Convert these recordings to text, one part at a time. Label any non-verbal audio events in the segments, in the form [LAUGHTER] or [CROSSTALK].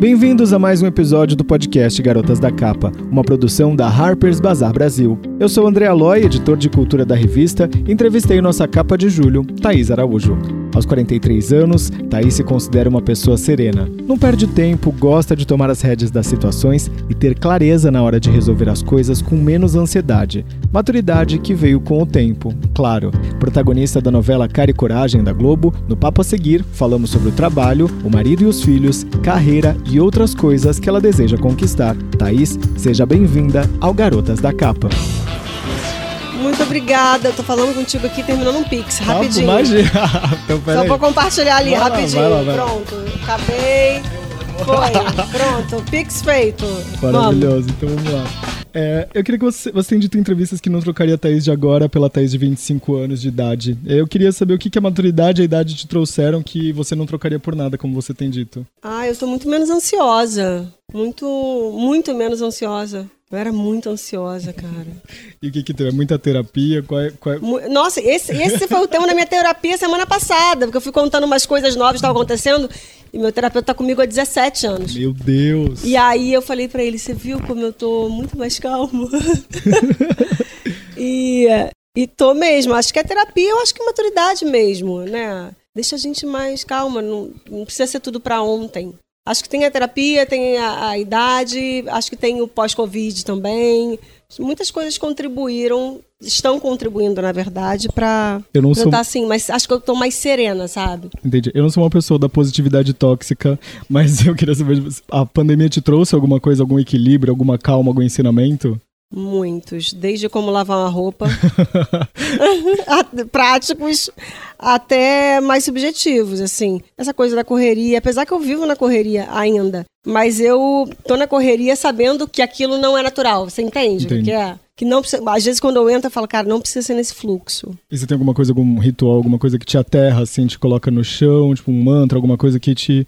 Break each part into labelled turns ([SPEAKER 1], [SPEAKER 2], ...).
[SPEAKER 1] Bem-vindos a mais um episódio do podcast Garotas da Capa, uma produção da Harper's Bazaar Brasil. Eu sou André Aloy, editor de cultura da revista, e entrevistei nossa capa de julho, Thaís Araújo. Aos 43 anos, Thaís se considera uma pessoa serena. Não perde tempo, gosta de tomar as rédeas das situações e ter clareza na hora de resolver as coisas com menos ansiedade. Maturidade que veio com o tempo, claro. Protagonista da novela Cara e Coragem da Globo, no papo a seguir, falamos sobre o trabalho, o marido e os filhos, carreira e outras coisas que ela deseja conquistar. Thaís, seja bem-vinda ao Garotas da Capa.
[SPEAKER 2] Muito obrigada. Eu tô falando contigo aqui, terminando um pix,
[SPEAKER 1] Tá,
[SPEAKER 2] rapidinho.
[SPEAKER 1] imagina. [LAUGHS] então,
[SPEAKER 2] Só vou compartilhar ali,
[SPEAKER 1] Vai lá,
[SPEAKER 2] rapidinho.
[SPEAKER 1] vai lá, vai.
[SPEAKER 2] Pronto. Acabei. Foi. Pronto. Pix feito. Vamos.
[SPEAKER 1] Maravilhoso, então vamos lá. É, eu queria que você, você tenha dito em entrevistas que não trocaria a Thaís de agora pela Thaís de 25 anos de idade. Eu queria saber o que, que a maturidade e a idade te trouxeram que você não trocaria por nada, como você tem dito.
[SPEAKER 2] Ah, eu tô muito menos ansiosa. Muito, muito menos ansiosa. Eu era muito ansiosa, cara.
[SPEAKER 1] E o que que teve? É Muita terapia? Qual é, qual é-
[SPEAKER 2] Nossa, esse, esse foi o tema da minha terapia semana passada, porque eu fui contando umas coisas novas que estavam acontecendo e meu terapeuta tá comigo há 17 anos.
[SPEAKER 1] Meu Deus!
[SPEAKER 2] E aí eu falei pra ele, você viu como eu tô muito mais calmo? [LAUGHS] e, e tô mesmo, acho que é terapia, eu acho que é maturidade mesmo, né? Deixa a gente mais calma, não, não precisa ser tudo pra ontem. Acho que tem a terapia, tem a, a idade, acho que tem o pós-Covid também. Muitas coisas contribuíram, estão contribuindo, na verdade, pra
[SPEAKER 1] Eu não sou-
[SPEAKER 2] estar assim, mas acho que eu tô mais serena, sabe?
[SPEAKER 1] Entendi. Eu não sou uma pessoa da positividade tóxica, mas eu queria saber, a pandemia te trouxe alguma coisa, algum equilíbrio, alguma calma, algum ensinamento?
[SPEAKER 2] Muitos, desde como lavar uma roupa, [LAUGHS] [LAUGHS] práticos até mais subjetivos, assim. Essa coisa da correria, apesar que eu vivo na correria ainda, mas eu tô na correria sabendo que aquilo não é natural, você entende o que é? Que não precisa, às vezes quando eu entro eu falo, cara, não precisa ser nesse fluxo.
[SPEAKER 1] E você tem alguma coisa, algum ritual, alguma coisa que te aterra, assim, te coloca no chão, tipo um mantra, alguma coisa que te,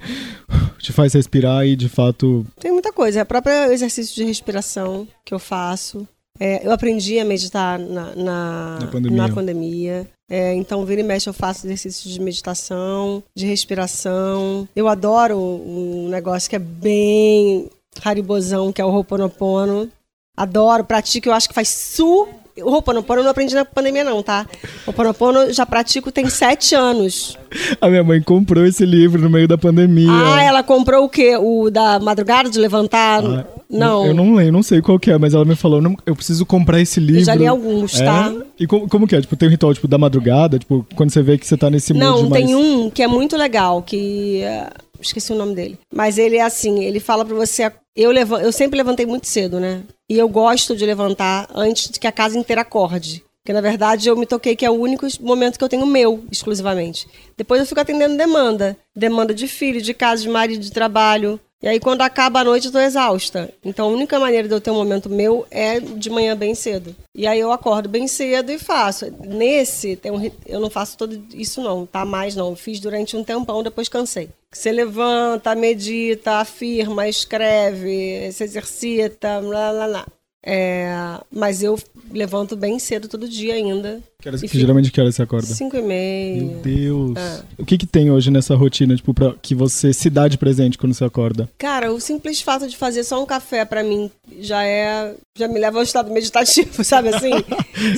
[SPEAKER 1] te faz respirar e de fato.
[SPEAKER 2] Tem muita coisa, é o próprio exercício de respiração que eu faço. É, eu aprendi a meditar na, na,
[SPEAKER 1] Na pandemia.
[SPEAKER 2] na pandemia. É, então, vira e mexe, eu faço exercícios de meditação, de respiração. Eu adoro um negócio que é bem haribozão, que é o Ho'oponopono. Adoro, pratico, eu acho que faz su... O Ho'oponopono eu não aprendi na pandemia não, tá? O Ho'oponopono eu já pratico tem sete anos.
[SPEAKER 1] A minha mãe comprou esse livro no meio da pandemia.
[SPEAKER 2] Ah, ela comprou o quê? O da madrugada de levantar?
[SPEAKER 1] Ah,
[SPEAKER 2] não.
[SPEAKER 1] Eu não lembro, não sei qual que é, mas ela me falou, não, eu preciso comprar esse livro.
[SPEAKER 2] já li alguns,
[SPEAKER 1] É?
[SPEAKER 2] tá?
[SPEAKER 1] E como, como que é? Tipo, tem um ritual, tipo, da madrugada, tipo, quando você vê que você tá nesse mood
[SPEAKER 2] Não,
[SPEAKER 1] mais...
[SPEAKER 2] tem um que é muito legal, que. eh, Esqueci o nome dele. Mas ele é assim, ele fala pra você. Eu, levan- eu sempre levantei muito cedo, né? E eu gosto de levantar antes de que a casa inteira acorde. Porque, na verdade, eu me toquei que é o único momento que eu tenho meu, exclusivamente. Depois eu fico atendendo demanda. Demanda de filho, de casa, de marido, de trabalho. E aí, quando acaba a noite, eu tô exausta. Então, a única maneira de eu ter um momento meu é de manhã bem cedo. E aí, eu acordo bem cedo e faço. Nesse, um eu não faço todo isso não, tá? Mais não. Fiz durante um tempão, depois cansei. Você levanta, medita, afirma, escreve, se exercita, blá, blá, blá. É, mas eu levanto bem cedo todo dia ainda.
[SPEAKER 1] Que horas- que geralmente que hora você acorda?
[SPEAKER 2] Cinco e meia.
[SPEAKER 1] Meu Deus.
[SPEAKER 2] É.
[SPEAKER 1] O que que tem hoje nessa rotina, tipo, pra que você se dá de presente quando você acorda?
[SPEAKER 2] Cara, o simples fato de fazer só um café pra mim já é. já me leva ao estado meditativo, [LAUGHS] sabe assim?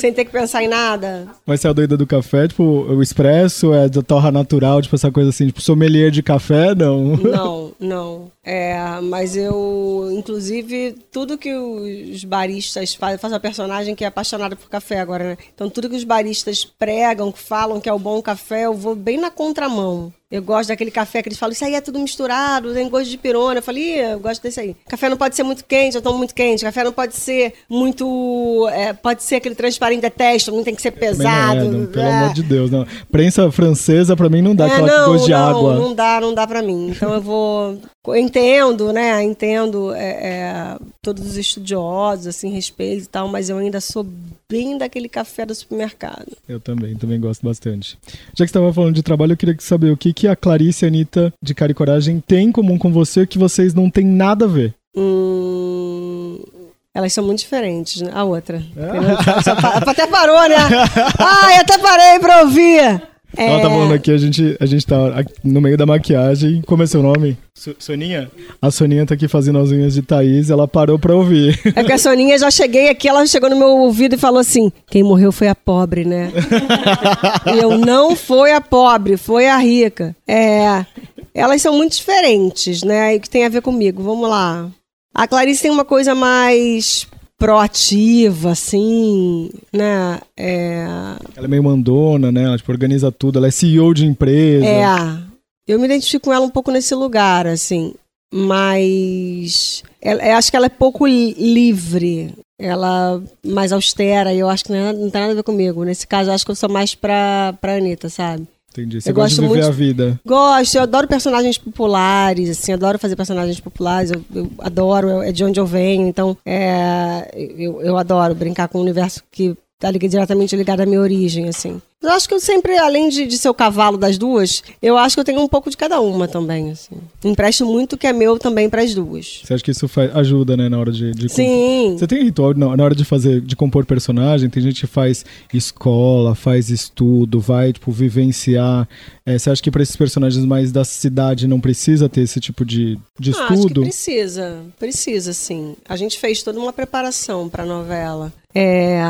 [SPEAKER 2] Sem ter que pensar em nada.
[SPEAKER 1] Mas você é a doida do café, tipo, o expresso, é da torra natural, tipo, essa coisa assim, tipo, sommelier de café, não?
[SPEAKER 2] Não, não. É, mas eu, inclusive, tudo que os baristas fazem, eu faço uma personagem que é apaixonada por café agora, né? Então, tudo que os baristas pregam, que falam que é o bom café, eu vou bem na contramão. Eu gosto daquele café que eles falam, isso aí é tudo misturado, tem gosto de pirona. Eu falei, "Ih, eu gosto desse aí. Café não pode ser muito quente, eu tomo muito quente. Café não pode ser muito. é, pode ser aquele transparente, detesto, não tem que ser pesado.
[SPEAKER 1] é, não, pelo
[SPEAKER 2] é.
[SPEAKER 1] amor de Deus, não. Prensa francesa, pra mim, não dá
[SPEAKER 2] É,
[SPEAKER 1] aquela
[SPEAKER 2] não,
[SPEAKER 1] gosto de
[SPEAKER 2] não,
[SPEAKER 1] água.
[SPEAKER 2] Não dá, não dá pra mim. Então eu vou. Eu entendo, né? Entendo é, é, todos os estudiosos, assim, respeito e tal, mas eu ainda sou bem daquele café do supermercado.
[SPEAKER 1] Eu também, também gosto bastante. Já que você estava falando de trabalho, eu queria saber o que, que a Clarice e a Anitta de Cara e Coragem têm em comum com você que vocês não têm nada a ver.
[SPEAKER 2] Hum, elas são muito diferentes, né? A outra.
[SPEAKER 1] É?
[SPEAKER 2] Até parou, né? [LAUGHS] Ai, até parei pra ouvir.
[SPEAKER 1] É... Ela tá falando aqui, a gente, a gente tá no meio da maquiagem. Como é seu nome? Soninha? A Soninha tá aqui fazendo as unhas de Thaís ela parou pra ouvir.
[SPEAKER 2] É porque a Soninha já cheguei aqui, ela chegou no meu ouvido e falou assim: quem morreu foi a pobre, né? [LAUGHS] e eu não foi a pobre, foi a rica. É. Elas são muito diferentes, né? E que tem a ver comigo. Vamos lá. A Clarice tem uma coisa mais proativa, assim, né? É...
[SPEAKER 1] Ela é meio mandona, né? Ela tipo, organiza tudo, ela é CEO de empresa.
[SPEAKER 2] É. Eu me identifico com ela um pouco nesse lugar, assim. Mas ela, eu acho que ela é pouco livre. Ela mais austera, e eu acho que não, é, não tem nada a ver comigo. Nesse caso, eu acho que eu sou mais pra, pra Anitta, sabe?
[SPEAKER 1] Entendi. Você eu gosta de viver muito... a vida.
[SPEAKER 2] Gosto, eu adoro personagens populares, assim, adoro fazer personagens populares, eu, eu adoro, é de onde eu venho, então é, eu, eu adoro brincar com um universo que tá diretamente ligado à minha origem, assim. Eu acho que eu sempre, além de, de ser o cavalo das duas, eu acho que eu tenho um pouco de cada uma também, assim. Empresto muito que é meu também para as duas.
[SPEAKER 1] Você acha que isso faz, ajuda, né, na hora de, de
[SPEAKER 2] Sim.
[SPEAKER 1] Compor? Você tem ritual na, na, hora de fazer, de compor personagem? Tem gente que faz escola, faz estudo, vai, tipo, vivenciar. É, você acha que para esses personagens mais da cidade não precisa ter esse tipo de, de ah, estudo? Acho que
[SPEAKER 2] precisa, precisa, sim. A gente fez toda uma preparação para a novela. É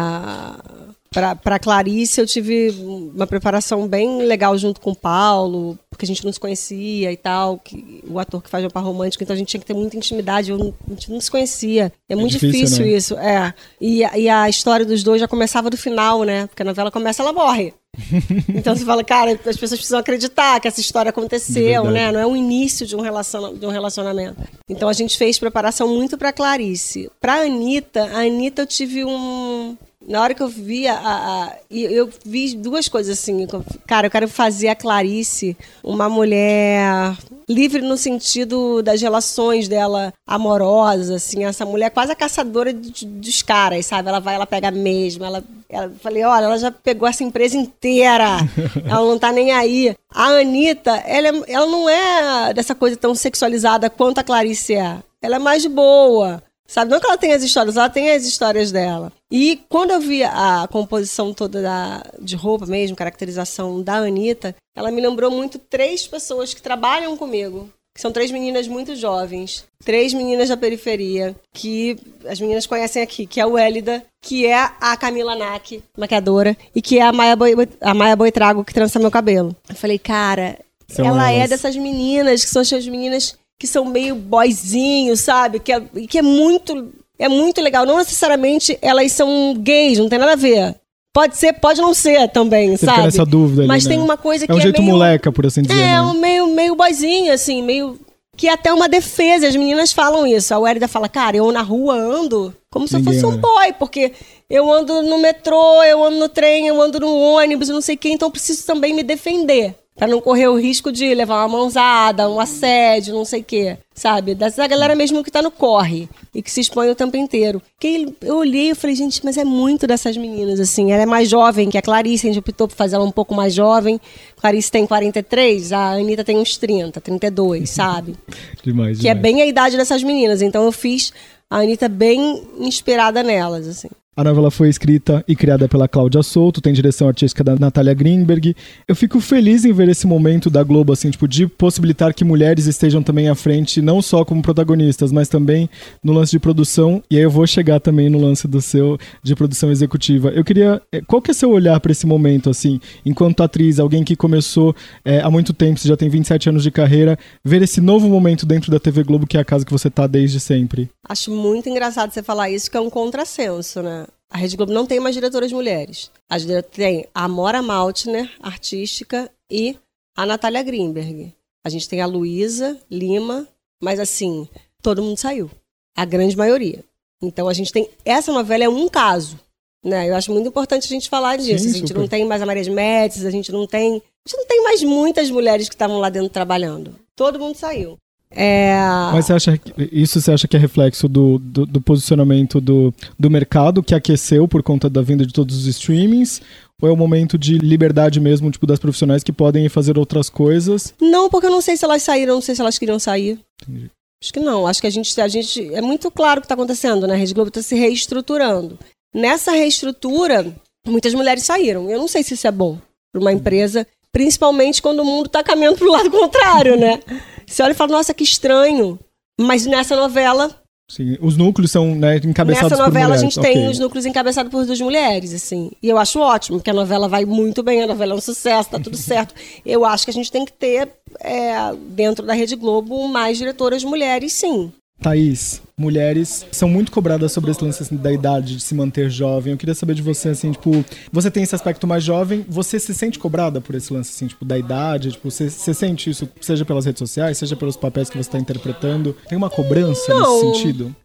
[SPEAKER 2] para Clarice, eu tive uma preparação bem legal junto com o Paulo, porque a gente não se conhecia e tal, que, o ator que faz o par romântico, então a gente tinha que ter muita intimidade, eu, a gente não se conhecia. É, é muito difícil, difícil né? isso, é. E, e a história dos dois já começava do final, né? Porque a novela começa, ela morre. [LAUGHS] então você fala, cara, as pessoas precisam acreditar que essa história aconteceu, né? Não é o início de um, relaciona de um relacionamento. Então a gente fez preparação muito para Clarice. Para Anitta, a Anitta eu tive um na hora que eu vi a, a, eu vi duas coisas assim, cara, eu quero fazer a Clarice uma mulher livre no sentido das relações dela amorosas, assim, essa mulher quase a caçadora de, dos caras, sabe? Ela vai, ela pega mesmo, ela, ela falei, olha, ela já pegou essa empresa inteira, [LAUGHS] ela não tá nem aí. A Anitta, ela, é, ela não é dessa coisa tão sexualizada quanto a Clarice é. Ela é mais boa. Sabe? Não que ela tenha as histórias, ela tem as histórias dela. E quando eu vi a composição toda da, de roupa mesmo, caracterização da Anitta, ela me lembrou muito três pessoas que trabalham comigo. Que são três meninas muito jovens, três meninas da periferia, que as meninas conhecem aqui, que é o Elida, que é a Camila Nack, maquiadora, e que é a Maia, Boi, a Maia Boitrago, que trança meu cabelo. Eu falei, cara, são ela é elas. é dessas meninas, que são as meninas que são meio boyzinhos, sabe? Que é, que é muito é muito legal. Não necessariamente elas são gays, não tem nada a ver. Pode ser, pode não ser também, Você sabe?
[SPEAKER 1] Nessa dúvida ali,
[SPEAKER 2] Mas
[SPEAKER 1] né?
[SPEAKER 2] tem uma coisa que é
[SPEAKER 1] um jeito
[SPEAKER 2] meio,
[SPEAKER 1] moleca, por assim dizer. É,
[SPEAKER 2] né? um meio, meio boyzinho, assim, meio. Que é até uma defesa, as meninas falam isso. A Wérida fala, cara, eu na rua ando como se Ninguém eu fosse um boy, porque eu ando no metrô, eu ando no trem, eu ando no ônibus, não sei o quê, então eu preciso também me defender para não correr o risco de levar uma mãozada, um assédio, não sei o quê, sabe? Dessa galera mesmo que tá no corre e que se expõe o tempo inteiro. Que eu olhei e falei, gente, mas é muito dessas meninas, assim. Ela é mais jovem que a Clarice, a gente optou por fazer ela um pouco mais jovem. Clarice tem 43, a Anitta tem uns 30, 32, sabe? [LAUGHS]
[SPEAKER 1] demais,
[SPEAKER 2] Que é bem a idade dessas meninas. Então eu fiz a Anitta bem inspirada nelas, assim.
[SPEAKER 1] A novela foi escrita e criada pela Cláudia Souto, tem direção artística da Natália Greenberg. Eu fico feliz em ver esse momento da Globo, assim, tipo, de possibilitar que mulheres estejam também à frente, não só como protagonistas, mas também no lance de produção. E aí eu vou chegar também no lance do seu de produção executiva. Eu queria. Eh, qual que é seu olhar para esse momento, assim, enquanto atriz, alguém que começou é, há muito tempo, você já tem 27 anos de carreira, ver esse novo momento dentro da TV Globo, que é a casa que você tá desde sempre?
[SPEAKER 2] Acho muito engraçado você falar isso, que é um contrassenso, né? A Rede Globo não tem mais diretoras mulheres. A tem a Mora Maltner, artística, e a Natália Greenberg. A gente tem a Luísa Lima, mas assim, todo mundo saiu. A grande maioria. Então a gente tem. Essa novela é um caso. Né? Eu acho muito importante a gente falar disso. Sim, a gente super. não tem mais a Maria de Médici, a gente não tem. A gente não tem mais muitas mulheres que estavam lá dentro trabalhando. Todo mundo saiu. É...
[SPEAKER 1] Mas você acha isso você acha que é reflexo do, do, do, posicionamento do, do mercado que aqueceu por conta da vinda de todos os streamings? Ou é o um momento de liberdade mesmo, tipo, das profissionais que podem fazer outras coisas?
[SPEAKER 2] Não, porque eu não sei se elas saíram, não sei se elas queriam sair. Entendi. Acho que não. Acho que a gente, a gente. É muito claro o que está acontecendo, né? A Rede Globo está se reestruturando. Nessa reestrutura, muitas mulheres saíram. Eu não sei se isso é bom para uma empresa Principalmente quando o mundo tá caminhando pro lado contrário, né? [LAUGHS] Você olha e fala, nossa, que estranho. Mas nessa novela,
[SPEAKER 1] Sim, os núcleos são né, encabeçados
[SPEAKER 2] nessa novela a gente tem
[SPEAKER 1] Ok.
[SPEAKER 2] os núcleos encabeçados por duas mulheres, assim. E eu acho ótimo, porque a novela vai muito bem, a novela é um sucesso, tá tudo [LAUGHS] certo. Eu acho que a gente tem que ter, é, dentro da Rede Globo, mais diretoras mulheres, sim.
[SPEAKER 1] Thaís, mulheres são muito cobradas sobre esse lance assim, da idade, de se manter jovem. Eu queria saber de você, assim, tipo, você tem esse aspecto mais jovem, você se sente cobrada por esse lance, assim, tipo, da idade? Tipo, você, você sente isso, seja pelas redes sociais, seja pelos papéis que você está interpretando? Tem uma cobrança
[SPEAKER 2] Não.
[SPEAKER 1] nesse sentido?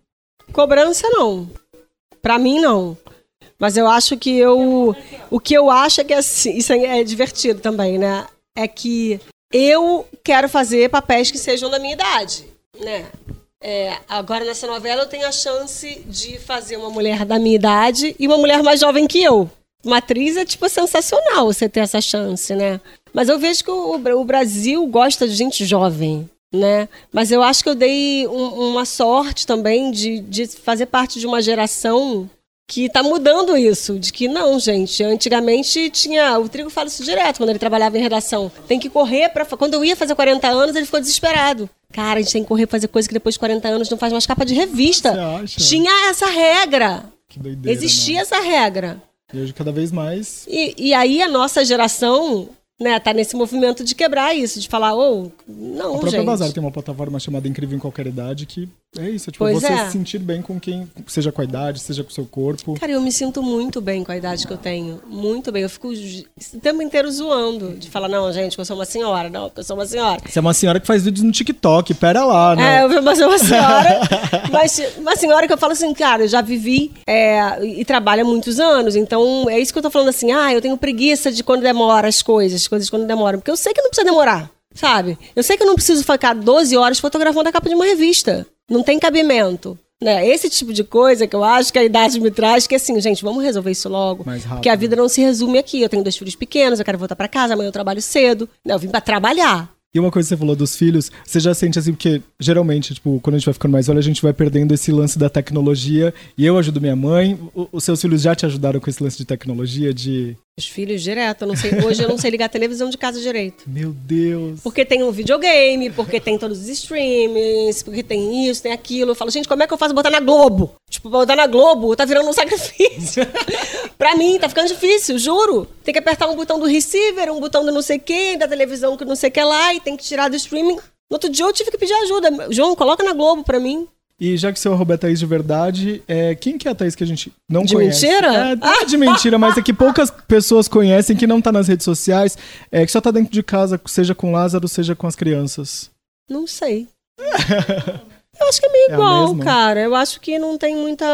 [SPEAKER 2] Cobrança, não. Pra mim, não. Mas eu acho que eu. O que eu acho é que assim, isso é divertido também, né? É que eu quero fazer papéis que sejam da minha idade, né? É, agora nessa novela eu tenho a chance de fazer uma mulher da minha idade e uma mulher mais jovem que eu. Uma atriz é tipo sensacional você ter essa chance, né? Mas eu vejo que o, o Brasil gosta de gente jovem, né? Mas eu acho que eu dei um- uma sorte também de, de fazer parte de uma geração que tá mudando isso, de que não, gente, antigamente tinha, o Trigo fala isso direto quando ele trabalhava em redação, tem que correr para quando eu ia fazer 40 anos, ele ficou desesperado. Cara, a gente tem que correr fazer coisa que depois de 40 anos não faz mais capa de revista.
[SPEAKER 1] Você acha?
[SPEAKER 2] Tinha essa regra.
[SPEAKER 1] Que doideira,
[SPEAKER 2] Existia
[SPEAKER 1] né?
[SPEAKER 2] essa regra.
[SPEAKER 1] E hoje, cada vez mais,
[SPEAKER 2] E, e aí a nossa geração, né, tá nesse movimento de quebrar isso, de falar, ô, não,
[SPEAKER 1] a própria
[SPEAKER 2] gente.
[SPEAKER 1] Bazar tem uma plataforma chamada Incrível em Qualquer Idade que é isso, é, tipo,
[SPEAKER 2] Pois
[SPEAKER 1] você
[SPEAKER 2] é.
[SPEAKER 1] se sentir bem com quem, seja com a idade, seja com o seu corpo.
[SPEAKER 2] Cara, eu me sinto muito bem com a idade que eu tenho. Muito bem. Eu fico o tempo inteiro zoando. De falar, não, gente, que eu sou uma senhora. Não, que eu sou uma senhora.
[SPEAKER 1] Você é uma senhora que faz vídeos no TikTok, pera lá, né?
[SPEAKER 2] É, eu uma, uma senhora. [LAUGHS] mas uma senhora que eu falo assim, cara, eu já vivi é, e trabalho há muitos anos. Então, é isso que eu tô falando assim. Ah, eu tenho preguiça de quando demora as coisas, as coisas quando demoram. Porque eu sei que não precisa demorar, sabe? Eu sei que eu não preciso ficar 12 horas fotografando a capa de uma revista. Não tem cabimento. Né? Esse tipo de coisa que eu acho que a idade me traz, que é assim, gente, vamos resolver isso logo. Porque a vida não se resume aqui. Eu tenho dois filhos pequenos, eu quero voltar pra casa, amanhã eu trabalho cedo. Não, eu vim pra trabalhar.
[SPEAKER 1] E uma coisa que você falou dos filhos, você já sente assim, porque geralmente, tipo, quando a gente vai ficando mais velho, a gente vai perdendo esse lance da tecnologia. E eu ajudo minha mãe. Os seus filhos já te ajudaram com esse lance de tecnologia, de.
[SPEAKER 2] Os filhos direto, eu não sei, hoje eu não sei ligar a televisão de casa direito. [LAUGHS]
[SPEAKER 1] Meu Deus.
[SPEAKER 2] Porque tem um videogame, porque tem todos os streamings, porque tem isso, tem aquilo. Eu falo, gente, como é que eu faço botar na Globo? Tipo, botar na Globo tá virando um [LAUGHS] sacrifício. [LAUGHS] pra mim, tá ficando difícil, juro. Tem que apertar um botão do receiver, um botão do não sei quem, da televisão que não sei o que lá, e tem que tirar do streaming. No outro dia eu tive que pedir ajuda. João, coloca na Globo pra mim.
[SPEAKER 1] E já que seu arroba é Thaís de verdade, é, quem que é a Thaís que a gente não
[SPEAKER 2] De
[SPEAKER 1] conhece?
[SPEAKER 2] mentira?
[SPEAKER 1] É, é de mentira, mas é que poucas pessoas conhecem, que não tá nas redes sociais, é, que só tá dentro de casa, seja com Lázaro, seja com as crianças.
[SPEAKER 2] Não sei. Eu acho que é meio [LAUGHS]
[SPEAKER 1] É
[SPEAKER 2] igual, cara. Eu acho que não tem muita.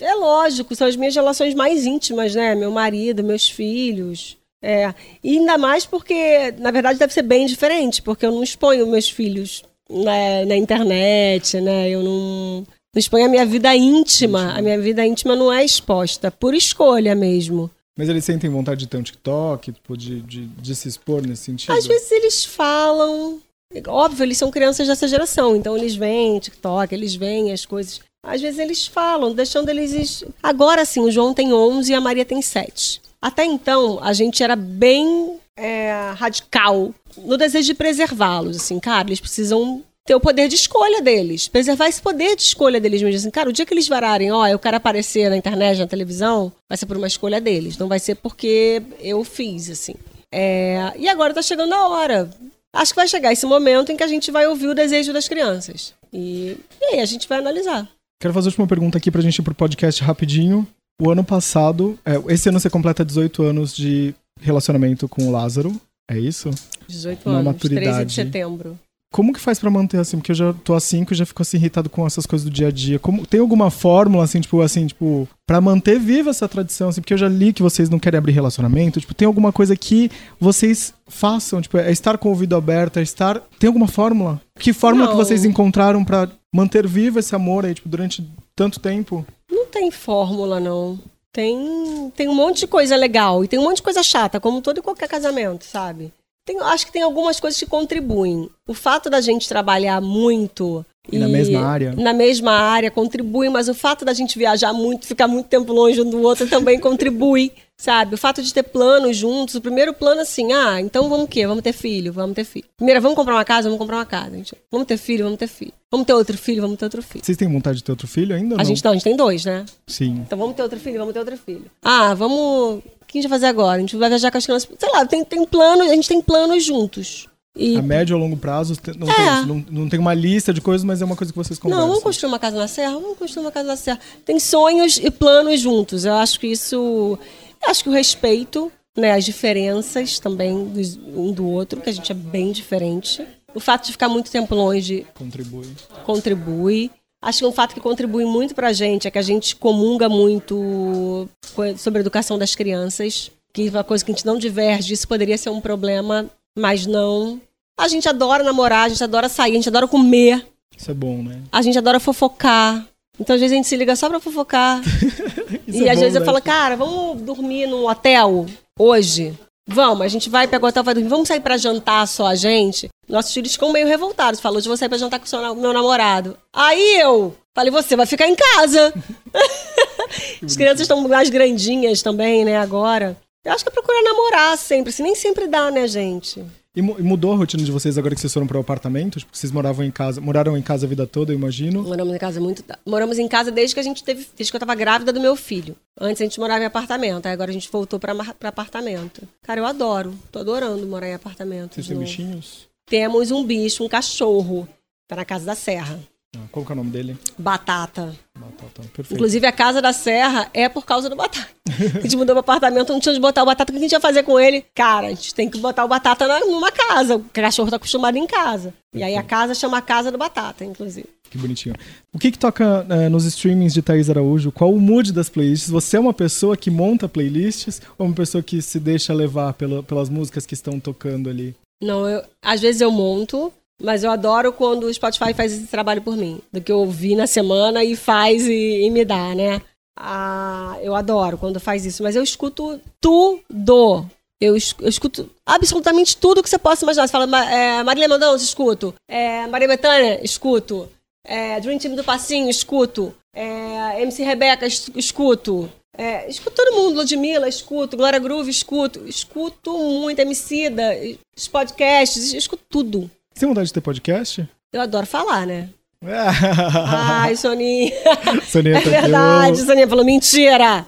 [SPEAKER 2] É lógico, são as minhas relações mais íntimas, né? Meu marido, meus filhos. É. E ainda mais porque, na verdade, deve ser bem diferente, porque eu não exponho meus filhos na, na internet, né? Eu não, não exponho a minha vida íntima. A minha vida íntima não é exposta, por escolha mesmo.
[SPEAKER 1] Mas eles sentem vontade de ter um TikTok, tipo, de, de, de se expor nesse sentido?
[SPEAKER 2] Às vezes eles falam. Óbvio, eles são crianças dessa geração, então eles veem TikTok, eles veem as coisas. Às vezes eles falam, deixando eles. es- Agora sim, o João tem 11 e a Maria tem 7. Até então, a gente era bem é, radical no desejo de preservá-los. Assim, cara, eles precisam ter o poder de escolha deles. Preservar esse poder de escolha deles mesmo. Assim, cara, o dia que eles vararem, ó, eu quero aparecer na internet, na televisão, vai ser por uma escolha deles. Não vai ser porque eu fiz, assim. É, e agora tá chegando a hora. Acho que vai chegar esse momento em que a gente vai ouvir o desejo das crianças. E, e aí a gente vai analisar.
[SPEAKER 1] Quero fazer a última pergunta aqui pra gente ir pro podcast rapidinho. O ano passado, é, esse ano você completa 18 anos de relacionamento com o Lázaro, é isso?
[SPEAKER 2] 18
[SPEAKER 1] Uma
[SPEAKER 2] anos, 13
[SPEAKER 1] maturidade.
[SPEAKER 2] de setembro.
[SPEAKER 1] Como que faz pra manter assim? Porque eu já tô há cinco e já fico assim irritado com essas coisas do dia a dia. Como tem alguma fórmula assim, tipo, assim, tipo, para manter viva essa tradição assim, porque eu já li que vocês não querem abrir relacionamento, tipo, tem alguma coisa que vocês façam, tipo, é estar com o ouvido aberto, é estar, tem alguma fórmula? Que fórmula que
[SPEAKER 2] Não.
[SPEAKER 1] vocês encontraram pra manter vivo esse amor aí, tipo, durante tanto tempo?
[SPEAKER 2] Não tem fórmula, não. Tem, tem um monte de coisa legal e tem um monte de coisa chata, como todo e qualquer casamento, sabe? Tem, acho que tem algumas coisas que contribuem. O fato da gente trabalhar muito
[SPEAKER 1] E, na mesma área?
[SPEAKER 2] Na mesma área, contribui, mas o fato da gente viajar muito, ficar muito tempo longe um do outro também [LAUGHS] contribui, sabe? O fato de ter planos juntos, o primeiro plano assim, ah, então vamos o quê? Vamos ter filho, vamos ter filho. Primeiro, vamos comprar uma casa, vamos comprar uma casa. Gente. Vamos ter filho, vamos ter filho. Vamos ter outro filho, vamos ter outro filho.
[SPEAKER 1] Vocês têm vontade de ter outro filho ainda?
[SPEAKER 2] A gente não, a gente tem dois, né?
[SPEAKER 1] Sim.
[SPEAKER 2] Então vamos ter outro filho, vamos ter outro filho. Ah, vamos. O que a gente vai fazer agora? A gente vai viajar com as crianças. Sei lá, tem, tem plano, a gente tem planos juntos.
[SPEAKER 1] E... A médio ou longo prazo não, é. tem, não, não, tem uma lista de coisas, mas é uma coisa que vocês conversam.
[SPEAKER 2] Não, vamos construir uma casa na serra? Vamos construir uma casa na serra. Tem sonhos e planos juntos. Eu acho que isso. Eu acho que o respeito, né, as diferenças também um do outro, que a gente é bem diferente. O fato de ficar muito tempo longe.
[SPEAKER 1] Contribui.
[SPEAKER 2] Contribui. Acho que um fato que contribui muito pra gente é que a gente comunga muito sobre a educação das crianças. Que é uma coisa que a gente não diverge, isso poderia ser um problema mas não. A gente adora namorar, a gente adora sair, a gente adora comer.
[SPEAKER 1] Isso é bom, né?
[SPEAKER 2] A gente adora fofocar. Então, às vezes, a gente se liga só pra fofocar. [LAUGHS] e é às bom, vezes né? eu falo, cara, vamos dormir num hotel hoje? Vamos, a gente vai, pega o hotel, vai dormir. Vamos sair pra jantar só a gente? Nossos filhos ficam meio revoltados. Falou, hoje vou sair pra jantar com o meu namorado. Aí eu falei, você vai ficar em casa. [LAUGHS] As crianças estão mais grandinhas também, né, agora. Eu acho que é procurar namorar sempre, assim, nem sempre dá, né, gente?
[SPEAKER 1] E, mudou a rotina de vocês agora que vocês foram para o apartamento? Tipo, vocês moravam em casa, moraram em casa a vida toda, eu imagino?
[SPEAKER 2] Moramos em casa muito. Moramos em casa desde que a gente teve. Desde que eu tava grávida do meu filho. Antes a gente morava em apartamento, aí agora a gente voltou para apartamento. Cara, eu adoro. Tô adorando morar em apartamento.
[SPEAKER 1] Vocês têm bichinhos?
[SPEAKER 2] Temos um bicho, um cachorro. Tá na casa da serra.
[SPEAKER 1] Ah, qual que é o nome dele?
[SPEAKER 2] Batata. Batata, perfeito. Inclusive, a casa da Serra é por causa do Batata. A gente mudou pro apartamento, não tinha onde botar o Batata. O que a gente ia fazer com ele? Cara, a gente tem que botar o Batata numa casa. O cachorro tá acostumado em casa. E aí a casa chama a Casa do Batata, inclusive.
[SPEAKER 1] Que bonitinho. O que que toca é, nos streamings de Thaís Araújo? Qual o mood das playlists? Você é uma pessoa que monta playlists ou uma pessoa que se deixa levar pela, pelas músicas que estão tocando ali?
[SPEAKER 2] Não, eu, às vezes eu monto, mas eu adoro quando o Spotify faz esse trabalho por mim. Do que eu ouvi na semana e faz e, e me dá, né? Ah, eu adoro quando faz isso. Mas eu escuto tudo. Eu, escuto absolutamente tudo que você possa imaginar. Você fala, é, Marília escuto. É, Maria Bethânia, escuto. É, Dream Team do Passinho, escuto. É, MC Rebeca, escuto. É, escuto todo mundo, Ludmilla, escuto, Glória Groove, escuto. Escuto muito, Emicida, os podcasts, escuto tudo.
[SPEAKER 1] Você tem vontade de ter podcast?
[SPEAKER 2] Eu adoro falar, né? Ai, Soninha. [LAUGHS] Soninha é verdade, Soninha falou mentira.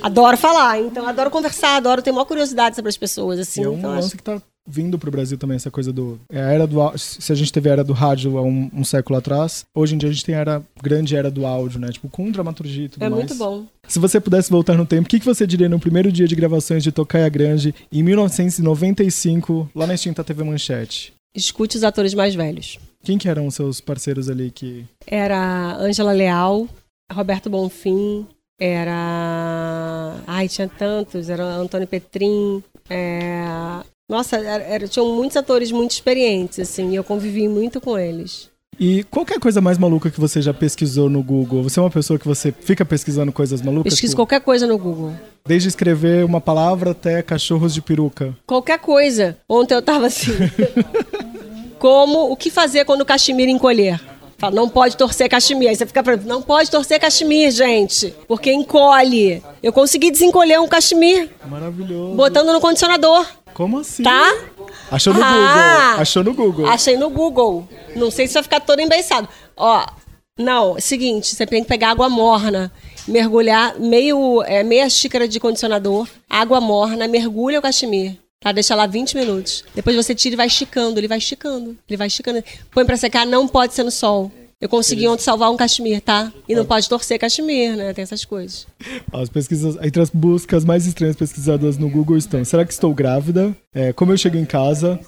[SPEAKER 2] Adoro falar, então adoro conversar, adoro ter maior curiosidade sobre as pessoas, assim. E
[SPEAKER 1] é um
[SPEAKER 2] então
[SPEAKER 1] lance acho... que tá vindo pro Brasil também, essa coisa do... É a era do... Se a gente teve a era do rádio há um, um, século atrás, hoje em dia a gente tem a era, grande era do áudio, né? Tipo, com dramaturgia e tudo
[SPEAKER 2] é
[SPEAKER 1] mais.
[SPEAKER 2] É muito bom.
[SPEAKER 1] Se você pudesse voltar no tempo, o que, que você diria no primeiro dia de gravações de Tocaia Grande, em 1995, lá na extinta TV Manchete?
[SPEAKER 2] Escute os atores mais velhos.
[SPEAKER 1] Quem que eram os seus parceiros ali que...
[SPEAKER 2] Era Ângela Leal, Roberto Bonfim, era... Ai, tinha tantos, era Antônio Petrin, é... Nossa, era, era, tinham muitos atores muito experientes, assim, e eu convivi muito com eles.
[SPEAKER 1] E qualquer coisa mais maluca que você já pesquisou no Google? Você é uma pessoa que você fica pesquisando coisas malucas?
[SPEAKER 2] Pesquiso tipo, qualquer coisa no Google.
[SPEAKER 1] Desde escrever uma palavra até cachorros de peruca.
[SPEAKER 2] Qualquer coisa. Ontem eu tava assim. [LAUGHS] Como o que fazer quando o cachemir encolher? Fala, não pode torcer cachemir. Aí você fica falando, não pode torcer cachemir, gente, porque encolhe. Eu consegui desencolher um cachemir.
[SPEAKER 1] Maravilhoso.
[SPEAKER 2] Botando no condicionador.
[SPEAKER 1] Como assim?
[SPEAKER 2] Tá?
[SPEAKER 1] Achou no ah, Google. Achou no Google.
[SPEAKER 2] Achei no Google. Não sei se vai ficar todo embeiçado. Ó, não, é seguinte, você tem que pegar água morna, mergulhar meio, é, meia xícara de condicionador, água morna, mergulha o cachemir. Tá? Deixa lá 20 minutos. Depois você tira e vai esticando, ele vai esticando, ele vai esticando. Põe para secar, não pode ser no sol. Eu consegui ontem salvar um cachemir, tá? E não pode torcer cachemir, né? Tem essas coisas.
[SPEAKER 1] As pesquisas, entre as buscas mais estranhas pesquisadas no Google estão: será que estou grávida? É, como eu chego em casa?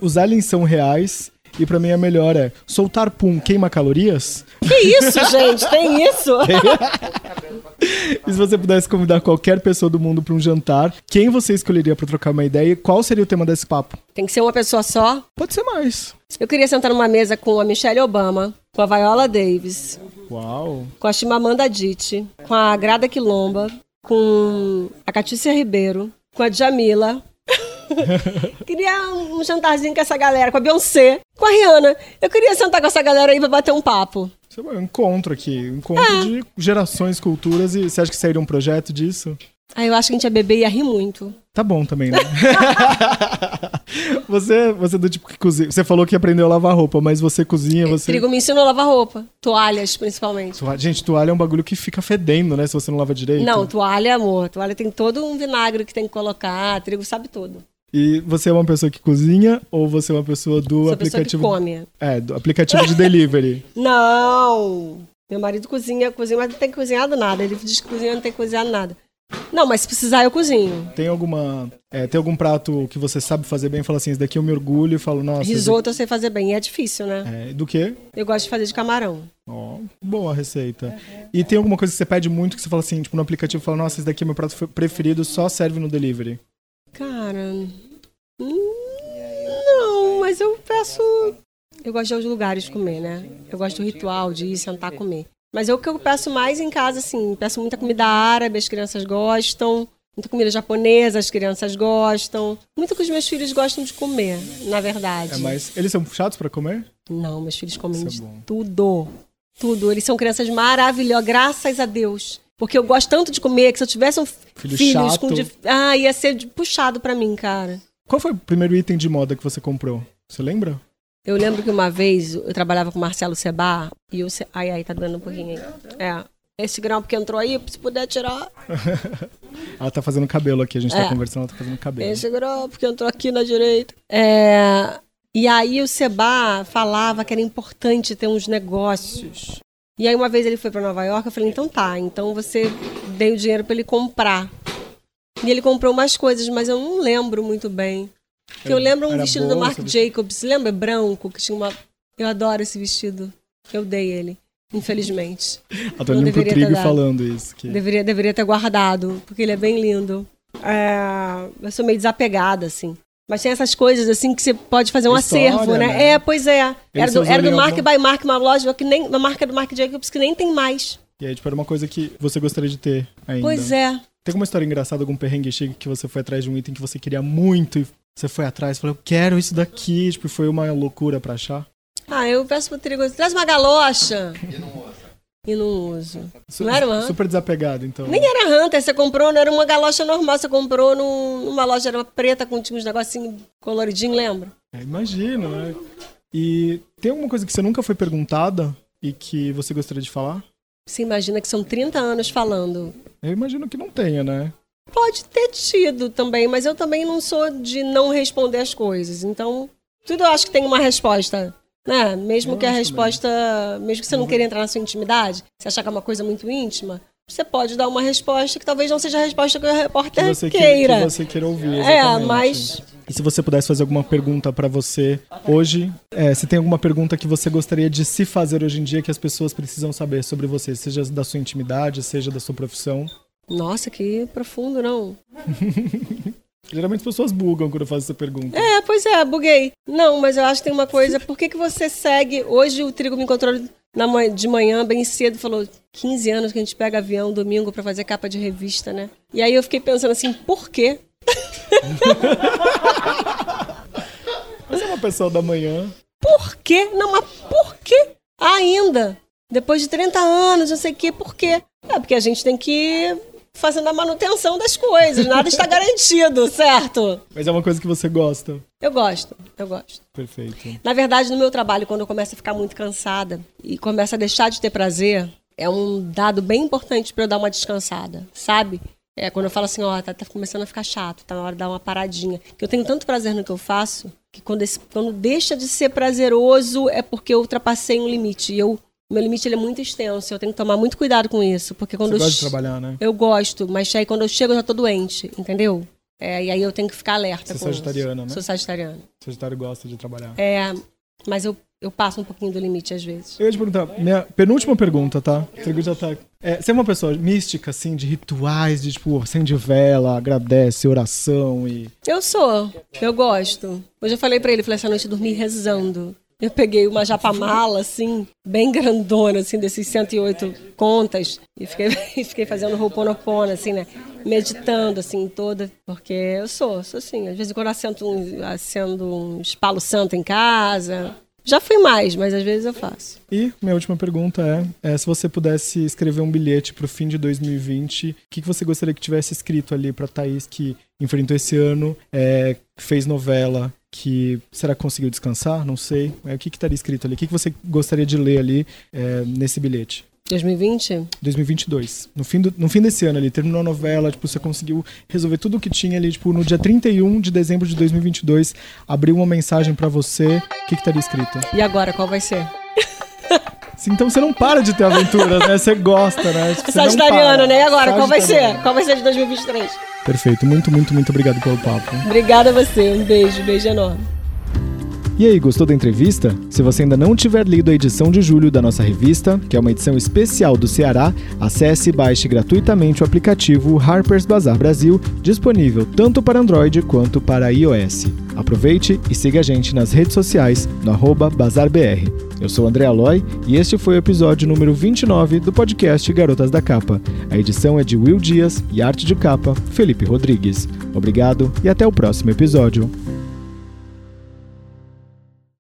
[SPEAKER 1] os aliens são reais? E pra mim a melhor é soltar pum queima calorias?
[SPEAKER 2] Que isso, [LAUGHS] gente? Tem isso? [LAUGHS]
[SPEAKER 1] e se você pudesse convidar qualquer pessoa do mundo para um jantar, quem você escolheria para trocar uma ideia e qual seria o tema desse papo?
[SPEAKER 2] Tem que ser uma pessoa só?
[SPEAKER 1] Pode ser mais.
[SPEAKER 2] Eu queria sentar numa mesa com a Michelle Obama, com a Viola Davis.
[SPEAKER 1] Uau.
[SPEAKER 2] Com a Chimamanda Adichie, com a Grada Quilomba, com a Catícia Ribeiro, com a Jamila. [LAUGHS] queria um jantarzinho com essa galera, com a Beyoncé, com a Rihanna. Eu queria sentar com essa galera aí pra bater um papo.
[SPEAKER 1] Isso é um encontro aqui, um encontro
[SPEAKER 2] É.
[SPEAKER 1] de gerações, culturas. E você acha que sairia um projeto disso?
[SPEAKER 2] Aí eu acho que a gente ia beber e ia rir muito.
[SPEAKER 1] Tá bom também, né? [LAUGHS] você, você é do tipo que cozinha. Você falou que aprendeu a lavar roupa, mas você cozinha, você.
[SPEAKER 2] Trigo me ensina a lavar roupa. Toalhas, principalmente.
[SPEAKER 1] Toalha- Gente, toalha é um bagulho que fica fedendo, né? Se você não lava direito.
[SPEAKER 2] Não, toalha, amor. Toalha tem todo um vinagre que tem que colocar. Trigo sabe tudo.
[SPEAKER 1] E você é uma pessoa que cozinha ou você é uma pessoa do
[SPEAKER 2] Sou a pessoa que
[SPEAKER 1] aplicativo?
[SPEAKER 2] come.
[SPEAKER 1] É, do aplicativo de delivery. [LAUGHS]
[SPEAKER 2] Não! Meu marido cozinha, cozinha, mas não tem cozinhado nada. Ele diz que cozinha não tem cozinhado nada. Não, mas se precisar, eu cozinho.
[SPEAKER 1] Tem alguma. é, tem algum prato que você sabe fazer bem e fala assim, esse daqui eu me orgulho e falo, nossa.
[SPEAKER 2] Risoto eu sei fazer bem. E é difícil, né?
[SPEAKER 1] É, do quê?
[SPEAKER 2] Eu gosto de fazer de camarão.
[SPEAKER 1] Ó, boa receita. E tem alguma coisa que você pede muito que você fala assim, tipo, no aplicativo, fala, nossa, esse daqui é meu prato preferido, só serve no delivery.
[SPEAKER 2] Cara. hum, Não, mas eu peço. Eu gosto de aos lugares comer, né? Eu gosto do ritual de ir sentar comer. Mas eu, o que eu peço mais em casa, assim, peço muita comida árabe, as crianças gostam. Muita comida japonesa, as crianças gostam. Muito que os meus filhos gostam de comer, na verdade.
[SPEAKER 1] É mais. Eles são chatos pra comer?
[SPEAKER 2] Não, meus filhos comem
[SPEAKER 1] é
[SPEAKER 2] de
[SPEAKER 1] bom.
[SPEAKER 2] tudo. Tudo. Eles são crianças maravilhosas, graças a Deus. Porque eu gosto tanto de comer que se eu tivesse um
[SPEAKER 1] Filho
[SPEAKER 2] filhos
[SPEAKER 1] chato.
[SPEAKER 2] com. dif- Ah, ia ser puxado pra mim, cara.
[SPEAKER 1] Qual foi o primeiro item de moda que você comprou? Você lembra?
[SPEAKER 2] Eu lembro que uma vez eu trabalhava com o Marcelo Seba e o. Ce... Ai, ai, tá dando um pouquinho aí. É. Esse grampo que entrou aí, se puder tirar. [LAUGHS]
[SPEAKER 1] Ela tá fazendo cabelo aqui, a gente tá
[SPEAKER 2] É.
[SPEAKER 1] conversando, ela tá fazendo cabelo.
[SPEAKER 2] Esse grampo que entrou aqui na direita. É. E aí o Seba falava que era importante ter uns negócios. E aí uma vez ele foi pra Nova York, eu falei, então tá, então você dei o dinheiro pra ele comprar. E ele comprou umas coisas, mas eu não lembro muito bem. Porque eu lembro um vestido do
[SPEAKER 1] bolsa,
[SPEAKER 2] Marc
[SPEAKER 1] vestido-
[SPEAKER 2] Jacobs, lembra? Branco, que tinha uma. Eu adoro esse vestido. Eu dei ele, infelizmente.
[SPEAKER 1] Tá [LAUGHS]
[SPEAKER 2] não
[SPEAKER 1] olhando pro trigo falando isso. Que...
[SPEAKER 2] Deveria, deveria ter guardado, porque ele é bem lindo. É, eu sou meio desapegada, assim. Mas tem essas coisas, assim, que você pode fazer um
[SPEAKER 1] História,
[SPEAKER 2] acervo, né?
[SPEAKER 1] né?
[SPEAKER 2] É, pois é. Era do, era do Mark
[SPEAKER 1] vão-
[SPEAKER 2] by Mark, uma loja, que nem, uma marca do Mark Jacobs que nem tem mais.
[SPEAKER 1] E aí, tipo, era uma coisa que você gostaria de ter ainda.
[SPEAKER 2] Pois é.
[SPEAKER 1] Tem alguma história engraçada, algum perrengue chique que você foi atrás de um item que você queria muito e você foi atrás e falou, eu quero isso daqui, tipo, foi uma loucura pra achar?
[SPEAKER 2] Ah, eu peço pro Trigo, traz uma galocha. E não uso.
[SPEAKER 1] Su-
[SPEAKER 2] Não era uma Hunter?
[SPEAKER 1] Super desapegado, então.
[SPEAKER 2] Nem era Hunter, você comprou, não era uma galocha normal, você comprou num- numa loja, era uma preta com tinha uns negocinhos coloridinhos, lembra?
[SPEAKER 1] É, imagino, né? E tem alguma coisa que você nunca foi perguntada e que você gostaria de falar?
[SPEAKER 2] Você imagina que são 30 anos falando.
[SPEAKER 1] Eu imagino que não tenha, né?
[SPEAKER 2] Pode ter tido também, mas eu também não sou de não responder as coisas. Então, tudo eu acho que tem uma resposta. Né? Mesmo
[SPEAKER 1] Eu
[SPEAKER 2] que a
[SPEAKER 1] acho
[SPEAKER 2] resposta. Mesmo que você não queira entrar na sua intimidade, você achar que é uma coisa muito íntima, você pode dar uma resposta que talvez não seja a resposta que o
[SPEAKER 1] Que
[SPEAKER 2] repórter
[SPEAKER 1] que,
[SPEAKER 2] queira.
[SPEAKER 1] que você queira ouvir.
[SPEAKER 2] É,
[SPEAKER 1] exatamente.
[SPEAKER 2] mas.
[SPEAKER 1] E se você pudesse fazer alguma pergunta pra você hoje, é, se tem alguma pergunta que você gostaria de se fazer hoje em dia que as pessoas precisam saber sobre você, seja da sua intimidade, seja da sua profissão?
[SPEAKER 2] Nossa, que profundo, não? [LAUGHS]
[SPEAKER 1] Geralmente as pessoas bugam quando eu faço essa pergunta.
[SPEAKER 2] É, pois é, buguei. Não, mas eu acho que tem uma coisa. Por que, que você segue. Hoje o Trigo me encontrou na manhã- de manhã, bem cedo, falou: 15 anos que a gente pega avião domingo pra fazer capa de revista, né? E aí eu fiquei pensando assim: por quê? [LAUGHS]
[SPEAKER 1] Você é uma pessoa da manhã.
[SPEAKER 2] Por quê? Não, mas por quê ainda? Depois de 30 anos, não sei o quê, por quê? É porque a gente tem que ir fazendo a manutenção das coisas, nada está garantido, certo?
[SPEAKER 1] Mas é uma coisa que você gosta.
[SPEAKER 2] Eu gosto, eu gosto.
[SPEAKER 1] Perfeito.
[SPEAKER 2] Na verdade, no meu trabalho, quando eu começo a ficar muito cansada e começo a deixar de ter prazer, é um dado bem importante para eu dar uma descansada, sabe? É quando eu falo assim, ó, tá, tá começando a ficar chato, tá na hora de dar uma paradinha. Que eu tenho tanto prazer no que eu faço, que quando, esse- quando deixa de ser prazeroso é porque eu ultrapassei um limite. E eu, meu limite ele é muito extenso, eu tenho que tomar muito cuidado com isso. Porque quando
[SPEAKER 1] Você
[SPEAKER 2] eu
[SPEAKER 1] gosta de trabalhar, né?
[SPEAKER 2] eu gosto, mas aí quando eu chego eu já tô doente, entendeu? É, e aí eu tenho que ficar alerta
[SPEAKER 1] Você é
[SPEAKER 2] com isso.
[SPEAKER 1] sagitariana, né?
[SPEAKER 2] Sou sagitariana.
[SPEAKER 1] Sagitário gosta de trabalhar.
[SPEAKER 2] É, mas eu, eu passo um pouquinho do limite às vezes.
[SPEAKER 1] Eu ia te perguntar, minha penúltima pergunta, tá? Já tá. É, você é uma pessoa mística, assim, de rituais, de tipo, acende vela, agradece, oração e.
[SPEAKER 2] Eu sou, eu gosto. Hoje eu falei pra ele, falei essa noite eu dormi rezando. Eu peguei uma japamala, assim, bem grandona, assim, desses 108 contas, e fiquei, [LAUGHS] fiquei fazendo roupona, assim, né? Meditando, assim, toda, porque eu sou, sou assim. Às vezes quando acendo um, acendo um espalo santo em casa, já fui mais, mas às vezes eu faço.
[SPEAKER 1] E minha última pergunta é, é se você pudesse escrever um bilhete para o fim de 2020, o que, que você gostaria que tivesse escrito ali para Thaís que enfrentou esse ano, é, fez novela, que será que conseguiu descansar? Não sei. É, o que, estaria escrito ali? O que, que você gostaria de ler ali é, nesse bilhete?
[SPEAKER 2] 2020?
[SPEAKER 1] 2022. No fim, do, no fim desse ano ali, terminou a novela, tipo, você conseguiu resolver tudo o que tinha ali, tipo, no dia 31 de dezembro de 2022, abriu uma mensagem para você, o que que estaria escrito?
[SPEAKER 2] E agora, qual vai ser?
[SPEAKER 1] Então você não para de ter aventuras, né? Você gosta, né?
[SPEAKER 2] Tipo, Sagitariano, né? E agora, qual vai ser? Qual vai ser de 2023?
[SPEAKER 1] Perfeito. Muito, muito, muito obrigado pelo papo.
[SPEAKER 2] Obrigada a você. Um beijo, beijo enorme.
[SPEAKER 1] E aí, gostou da entrevista? Se você ainda não tiver lido a edição de julho da nossa revista, que é uma edição especial do Ceará, acesse e baixe gratuitamente o aplicativo Harper's Bazaar Brasil, disponível tanto para Android quanto para iOS. Aproveite e siga a gente nas redes sociais no BazarBR. Eu sou André Aloy e este foi o episódio número 29 do podcast Garotas da Capa. A edição é de Will Dias e arte de capa Felipe Rodrigues. Obrigado e até o próximo episódio.